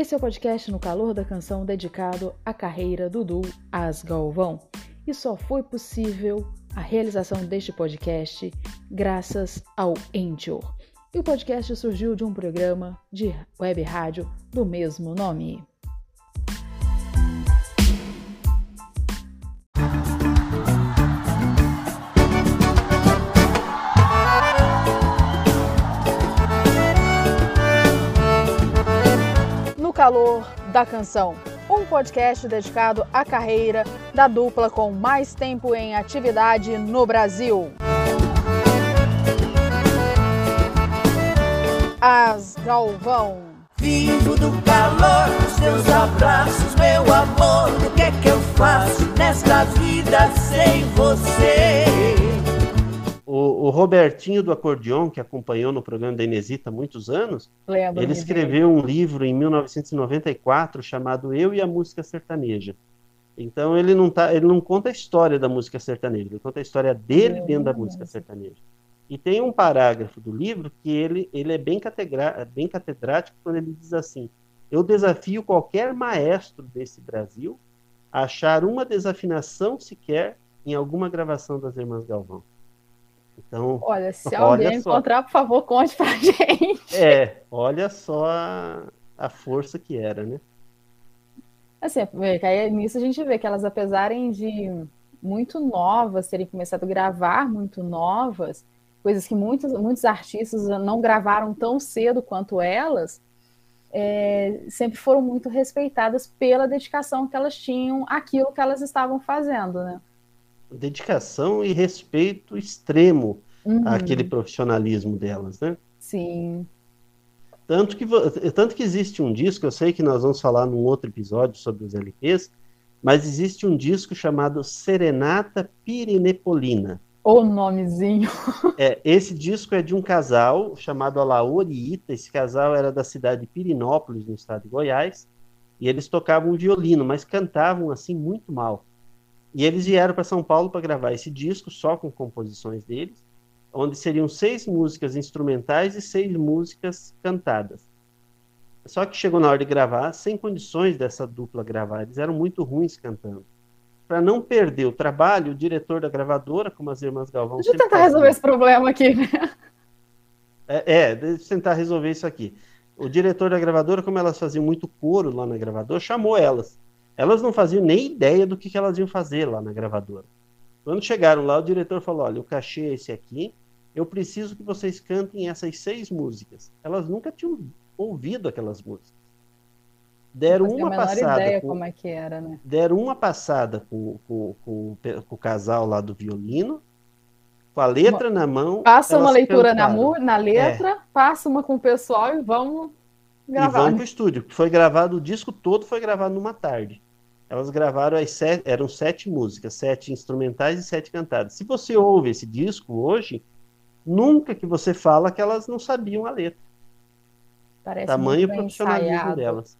Esse é o podcast No Calor da Canção dedicado à carreira do duo As Galvão. E só foi possível a realização deste podcast graças ao Anchor. E o podcast surgiu de um programa de web rádio do mesmo nome. Calor da canção, um podcast dedicado à carreira da dupla com mais tempo em atividade no Brasil. As Galvão. Vivo do calor dos teus abraços, meu amor. O que é que eu faço nesta vida sem você? O, Robertinho do acordeon, que acompanhou no programa da Inesita há muitos anos, Lembro ele escreveu um livro em 1994 chamado Eu e a Música Sertaneja. Então ele não, tá, ele não conta a história da música sertaneja, ele conta a história dele dentro da música sertaneja. E tem um parágrafo do livro que ele, ele é bem, catedra, bem catedrático quando ele diz assim: Eu desafio qualquer maestro desse Brasil a achar uma desafinação sequer em alguma gravação das Irmãs Galvão. Então, Olha, se olha alguém só. encontrar, por favor, conte pra gente. é, olha só a, a força que era, né? Assim, é aí nisso a gente vê que elas, apesar de muito novas, terem começado a gravar muito novas, coisas que muitos, muitos artistas não gravaram tão cedo quanto elas, é, sempre foram muito respeitadas pela dedicação que elas tinham àquilo que elas estavam fazendo, né? Dedicação e respeito extremo Uhum, àquele profissionalismo delas, né? Sim. Tanto que, tanto que existe um disco, eu sei que nós vamos falar num outro episódio sobre os LPs, mas existe um disco chamado Serenata Pirinepolina. O nomezinho. É, esse disco é de um casal chamado Alaor e Ita. Esse casal era da cidade de Pirinópolis, no estado de Goiás, e eles tocavam violino, mas cantavam assim muito mal. E eles vieram para São Paulo para gravar esse disco só com composições deles, onde seriam seis músicas instrumentais e seis músicas cantadas. Só que chegou na hora de gravar, sem condições dessa dupla gravar, eles eram muito ruins cantando. Para não perder o trabalho, o diretor da gravadora, como as irmãs Galvão Deixa eu tentar resolver esse problema aqui, né? é, é, deixa eu tentar resolver isso aqui. O diretor da gravadora, como elas faziam muito coro lá na gravadora, chamou elas. Elas não faziam nem ideia do que, que elas iam fazer lá na gravadora. Quando chegaram lá, o diretor falou: Olha, o cachê é esse aqui, eu preciso que vocês cantem essas seis músicas. Elas nunca tinham ouvido aquelas músicas. Deram uma passada. ideia com- como é que era, né? deram uma passada com, com, com, com o casal lá do violino, com a letra na mão. Passa uma leitura na, na letra, passa uma com o pessoal e vamos E gravar. vão pro estúdio. Foi gravado, o disco todo foi gravado numa tarde. Elas gravaram as sete, eram sete músicas, sete instrumentais e sete cantadas. Se você ouve esse disco hoje, nunca que você fala que elas não sabiam a letra. Parece Tamanho profissionalismo ensaiado. delas.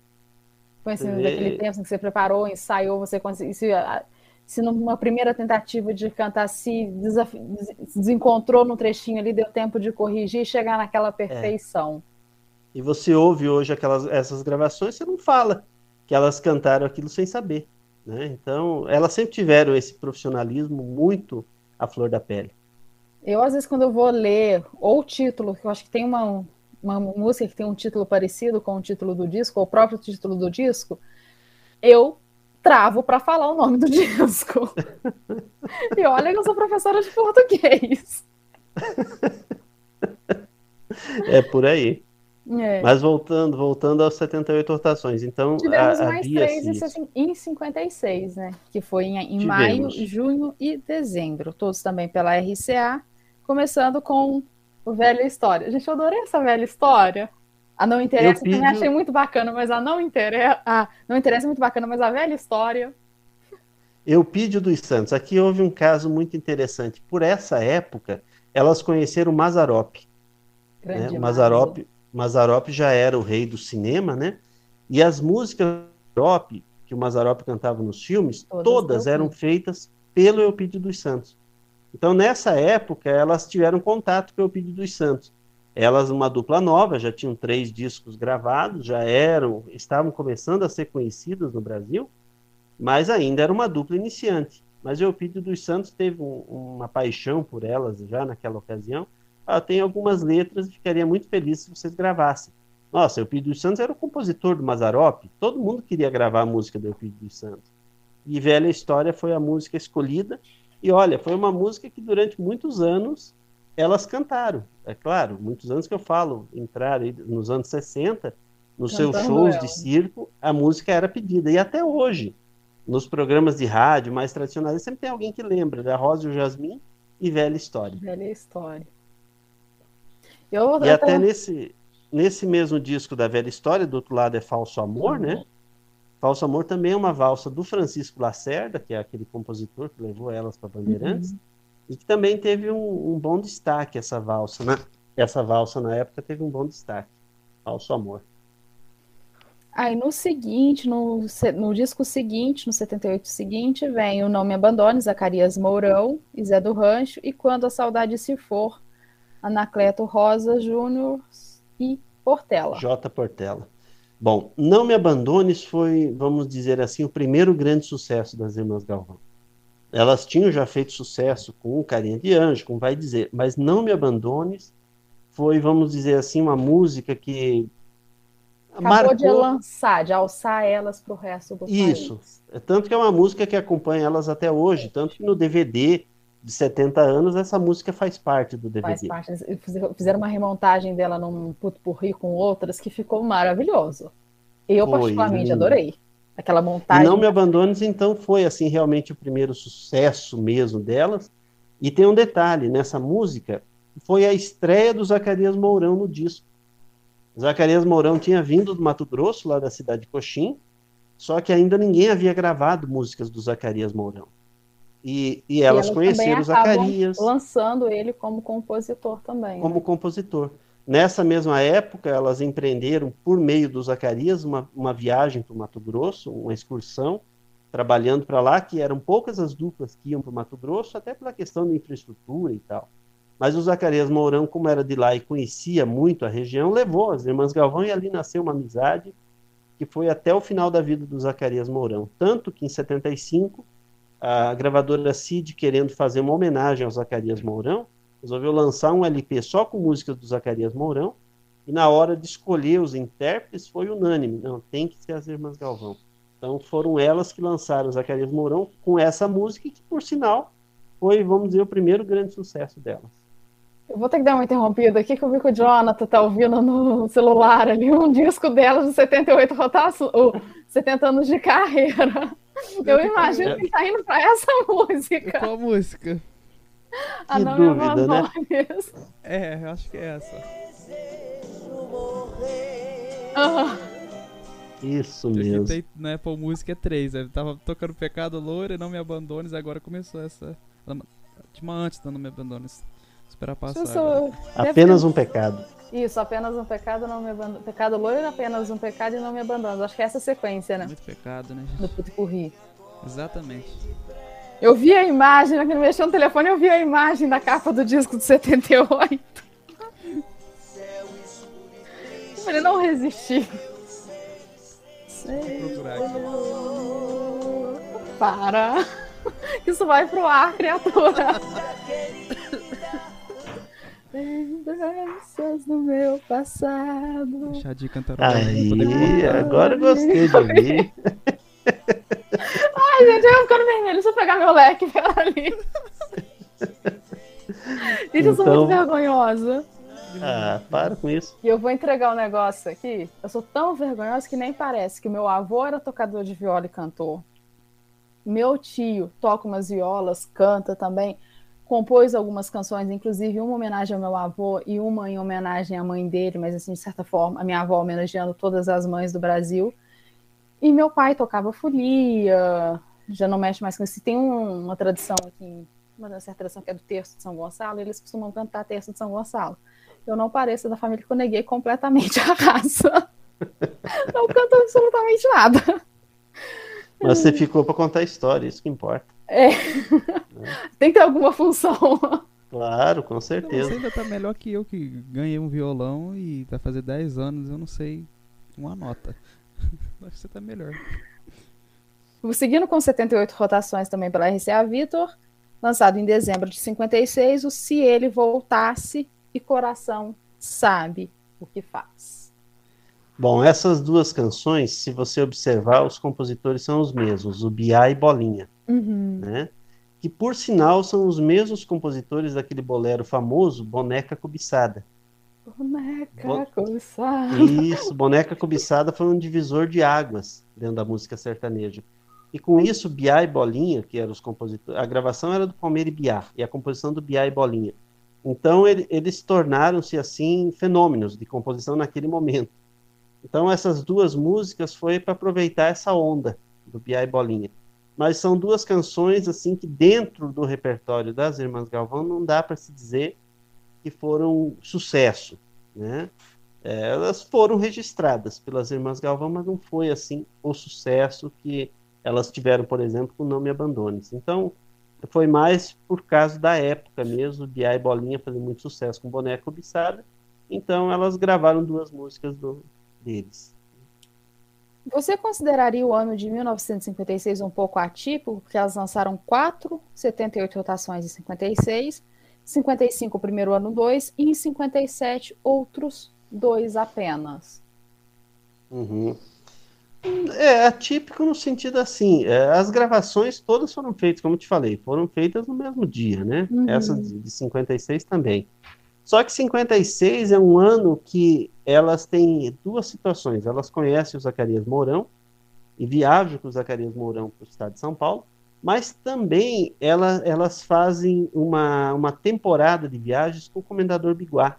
Foi assim, Você daquele vê- tempo que você preparou, ensaiou, você conseguiu. Se, se numa primeira tentativa de cantar se desafi- des- desencontrou no trechinho ali, deu tempo de corrigir e chegar É. naquela perfeição. E você ouve hoje aquelas, essas gravações, você não fala que elas cantaram aquilo sem saber. Né? Então, elas sempre tiveram esse profissionalismo muito à flor da pele. Eu, às vezes, quando eu vou ler ou o título, que eu acho que tem uma, uma música que tem um título parecido com o título do disco, ou o próprio título do disco, eu travo para falar o nome do disco. e olha que eu sou professora de português. É por aí. É. Mas voltando, voltando aos 78 rotações. Então, Tivemos a- mais havia três sessenta- em 56, né? Que foi em, em maio, junho e dezembro. Todos também pela RCA. Começando com o Velha História. Gente, eu adorei essa velha história. A Não Interessa Eu também achei muito bacana, mas a Não Interessa. A Não Interessa é muito bacana, mas a velha história. Eupídio dos Santos. Aqui houve um caso muito interessante. Por essa época, elas conheceram o Mazarop. Né? O. Mazarop, Mazarop já era o rei do cinema, né? E as músicas Mazarop, que o Mazarop cantava nos filmes, Todas todas, eram feitas pelo Eupídio dos Santos. Então, nessa época, elas tiveram contato com o Eupídio dos Santos. Elas, uma dupla nova, já tinham três discos gravados, já eram, estavam começando a ser conhecidas no Brasil, mas ainda era uma dupla iniciante. Mas o Eupídio dos Santos teve um, uma paixão por elas já naquela ocasião. Ah, tem algumas letras e ficaria muito feliz se vocês gravassem. Nossa, Eupídio dos Santos era o compositor do Mazarop, todo mundo queria gravar a música do Eupídio dos Santos. E Velha História foi a música escolhida. E olha, foi uma música que durante muitos anos elas cantaram. É claro, muitos anos que eu falo, entrar nos anos 60, nos Cantando seus shows ela. de circo, a música era pedida. E até hoje, nos programas de rádio mais tradicionais, sempre tem alguém que lembra da Rosa e o Jasmim e Velha História. Velha História. Eu, e até nesse, nesse mesmo disco da Velha História, do outro lado é Falso Amor, uhum. né? Falso Amor também é uma valsa do Francisco Lacerda, que é aquele compositor que levou elas para Bandeirantes. Uhum e que também teve um, um, bom destaque essa valsa, né? Essa valsa na época teve um bom destaque. Falso Amor. Aí no seguinte, no, no disco seguinte, no 78 seguinte, vem o Não Me Abandone, Zacarias Mourão e Zé do Rancho, e Quando a Saudade Se For, Anacleto Rosa Júnior e Portela. J. Portela. Bom, Não Me Abandones foi, vamos dizer assim, o primeiro grande sucesso das Irmãs Galvão. Elas tinham já feito sucesso com Carinha de Anjo, com Vai Dizer, mas Não Me Abandones foi, vamos dizer assim, uma música que Acabou marcou... de lançar, de alçar elas para o resto do Isso. país. É tanto que é uma música que acompanha elas até hoje, tanto que no DVD de 70 anos essa música faz parte do DVD. Faz parte. Fizeram uma remontagem dela num putpurri com outras que ficou maravilhoso. Eu foi, particularmente adorei aquela montagem. E Não Me Abandones, então, foi assim realmente o primeiro sucesso mesmo delas. E tem um detalhe, nessa música foi a estreia do Zacarias Mourão no disco. Zacarias Mourão tinha vindo do Mato Grosso, lá da cidade de Coxim, só que ainda ninguém havia gravado músicas do Zacarias Mourão. E, e elas, e elas conheceram Zacarias. Lançando ele como compositor também. Como né? compositor. Nessa mesma época, elas empreenderam, por meio do Zacarias, uma, uma viagem para o Mato Grosso, uma excursão, trabalhando para lá, que eram poucas as duplas que iam para o Mato Grosso, até pela questão de infraestrutura e tal. Mas o Zacarias Mourão, como era de lá e conhecia muito a região, levou as irmãs Galvão e ali nasceu uma amizade que foi até o final da vida do Zacarias Mourão. Tanto que em 75, a gravadora Cid, querendo fazer uma homenagem ao Zacarias Mourão, resolveu lançar um LP só com músicas do Zacarias Mourão, e na hora de escolher os intérpretes foi unânime, não, tem que ser as Irmãs Galvão. Então foram elas que lançaram Zacarias Mourão com essa música, que por sinal foi, vamos dizer, o primeiro grande sucesso delas. Eu vou ter que dar uma interrompida aqui, que eu vi que o Jonathan tá ouvindo no celular ali um disco delas de 78 rotações, ou 70 anos de carreira. Eu imagino que tá indo para essa música. Qual música? A que dúvida, né? É, eu acho que é essa. Uhum. Isso eu mesmo. Tem, na Apple Music é 3. Eu tava tocando Pecado Loura, Não Me Abandones, agora começou essa. Tinha antes da Não Me Abandones. Esperar passar. Sou... Apenas um pecado. Isso, apenas um pecado, não me abandono. Pecado loiro, apenas um pecado e não me abandono. Acho que é essa sequência, né? Muito pecado, né? Do Putipurri. Exatamente. Eu vi a imagem, naquele mexeu no telefone, eu vi a imagem da capa do disco de 78. Eu falei, não resisti. Para. Isso vai pro ar, criatura. Lembranças do meu passado. Deixar de cantar. Aí, agora eu gostei de ouvir. Ai, gente, eu vou ficando vermelho. Deixa eu pegar meu leque, ali. Gente, eu sou muito então- vergonhosa. Ah, para com isso. E eu vou entregar um negócio aqui. Eu sou tão vergonhosa que nem parece que meu avô era tocador de viola e cantor. Meu tio toca umas violas, canta também. Compôs algumas canções, inclusive uma homenagem ao meu avô e uma em homenagem à mãe dele, mas assim, de certa forma, a minha avó homenageando todas as mães do Brasil. E meu pai tocava folia, já não mexe mais com isso. Tem um, uma tradição aqui, uma certa tradição que é do terço de São Gonçalo, eles costumam cantar terço de São Gonçalo. Eu não pareço da família que eu neguei completamente a raça. não canto absolutamente nada. Mas você ficou para contar a história, isso que importa. É. Tem que ter alguma função. Claro, com Não, certeza. você ainda tá melhor que eu que ganhei um violão e vai fazer 10 anos eu não sei uma nota. Acho que você tá melhor. Seguindo com 78 rotações também pela RCA Victor, lançado em dezembro de 56, o Se Ele Voltasse e Coração Sabe o que Faz. Bom, essas duas canções, se você observar, os compositores são os mesmos, o Biá e Bolinha, Uhum. né? Que por sinal são os mesmos compositores daquele bolero famoso, Boneca Cobiçada. Boneca Bo- cobiçada. Isso, Boneca Cobiçada foi um divisor de águas dentro da música sertaneja. E com isso, Biá e Bolinha, que eram os compositores, a gravação era do Palmeira e Biá, e a composição do Biá e Bolinha. Então, ele- eles tornaram-se, assim, fenômenos de composição naquele momento. Então, essas duas músicas foi para aproveitar essa onda do Biá e Bolinha. Mas são duas canções, assim, que dentro do repertório das Irmãs Galvão não dá para se dizer que foram sucesso, né? É, elas foram registradas pelas Irmãs Galvão, mas não foi assim o sucesso que elas tiveram, por exemplo, com Não Me Abandones. Então, foi mais por causa da época mesmo, Biá e Bolinha fazendo muito sucesso com Boneca Cobiçada, então elas gravaram duas músicas do, deles. Você consideraria o ano de 1956 um pouco atípico, porque elas lançaram 4, 78 rotações em 56, 55 o primeiro ano 2 e em 57 outros dois apenas. Uhum. É atípico no sentido assim, é, as gravações todas foram feitas, como eu te falei, foram feitas no mesmo dia, né? Uhum. Essa de, de 56 também. Só que 56 é um ano que elas têm duas situações. Elas conhecem o Zacarias Mourão e viajam com o Zacarias Mourão para o estado de São Paulo, mas também ela, elas fazem uma, uma temporada de viagens com o Comendador Biguá.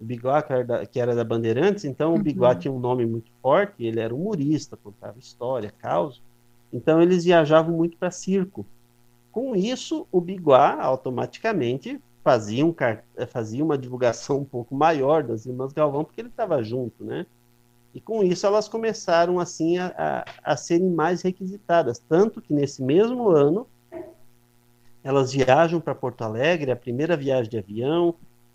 O Biguá, que era da, que era da Bandeirantes, então o Biguá Uhum. tinha um nome muito forte, ele era humorista, contava história, causa. Então eles viajavam muito para circo. Com isso, o Biguá automaticamente fazia, um, fazia uma divulgação um pouco maior das Irmãs Galvão, porque ele estava junto, né? E com isso elas começaram assim a, a, a serem mais requisitadas, tanto que nesse mesmo ano elas viajam para Porto Alegre, é a primeira viagem de avião,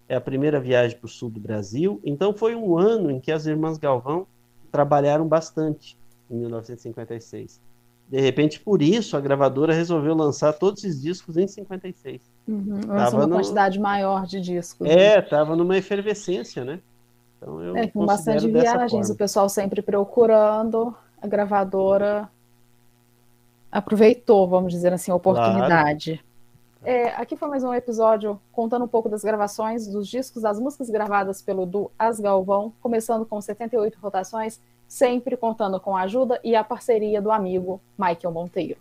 é a primeira viagem para o sul do Brasil. Então foi um ano em que as irmãs Galvão trabalharam bastante em 1956. De repente, por isso, a gravadora resolveu lançar todos esses discos em 56. Uhum. Tava uma no- quantidade maior de discos. É, estava numa efervescência, né? Então eu É, com bastante viagens, forma. o pessoal sempre procurando, a gravadora aproveitou, vamos dizer assim, a oportunidade. É, aqui foi mais um episódio contando um pouco das gravações, dos discos, das músicas gravadas pelo Du As Galvão, começando com 78 rotações, sempre contando com a ajuda e a parceria do amigo Michael Monteiro.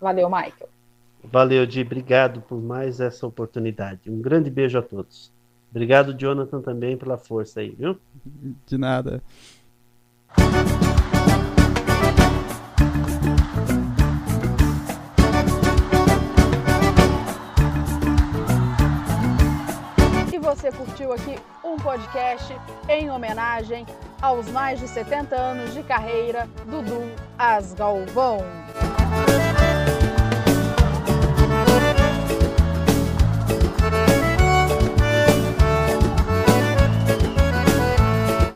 Valeu, Michael. Valeu, Di. Obrigado por mais essa oportunidade. Um grande beijo a todos. Obrigado, Jonathan, também pela força aí, viu? De nada. E você curtiu aqui um podcast em homenagem aos mais de 70 anos de carreira do Du As Galvão.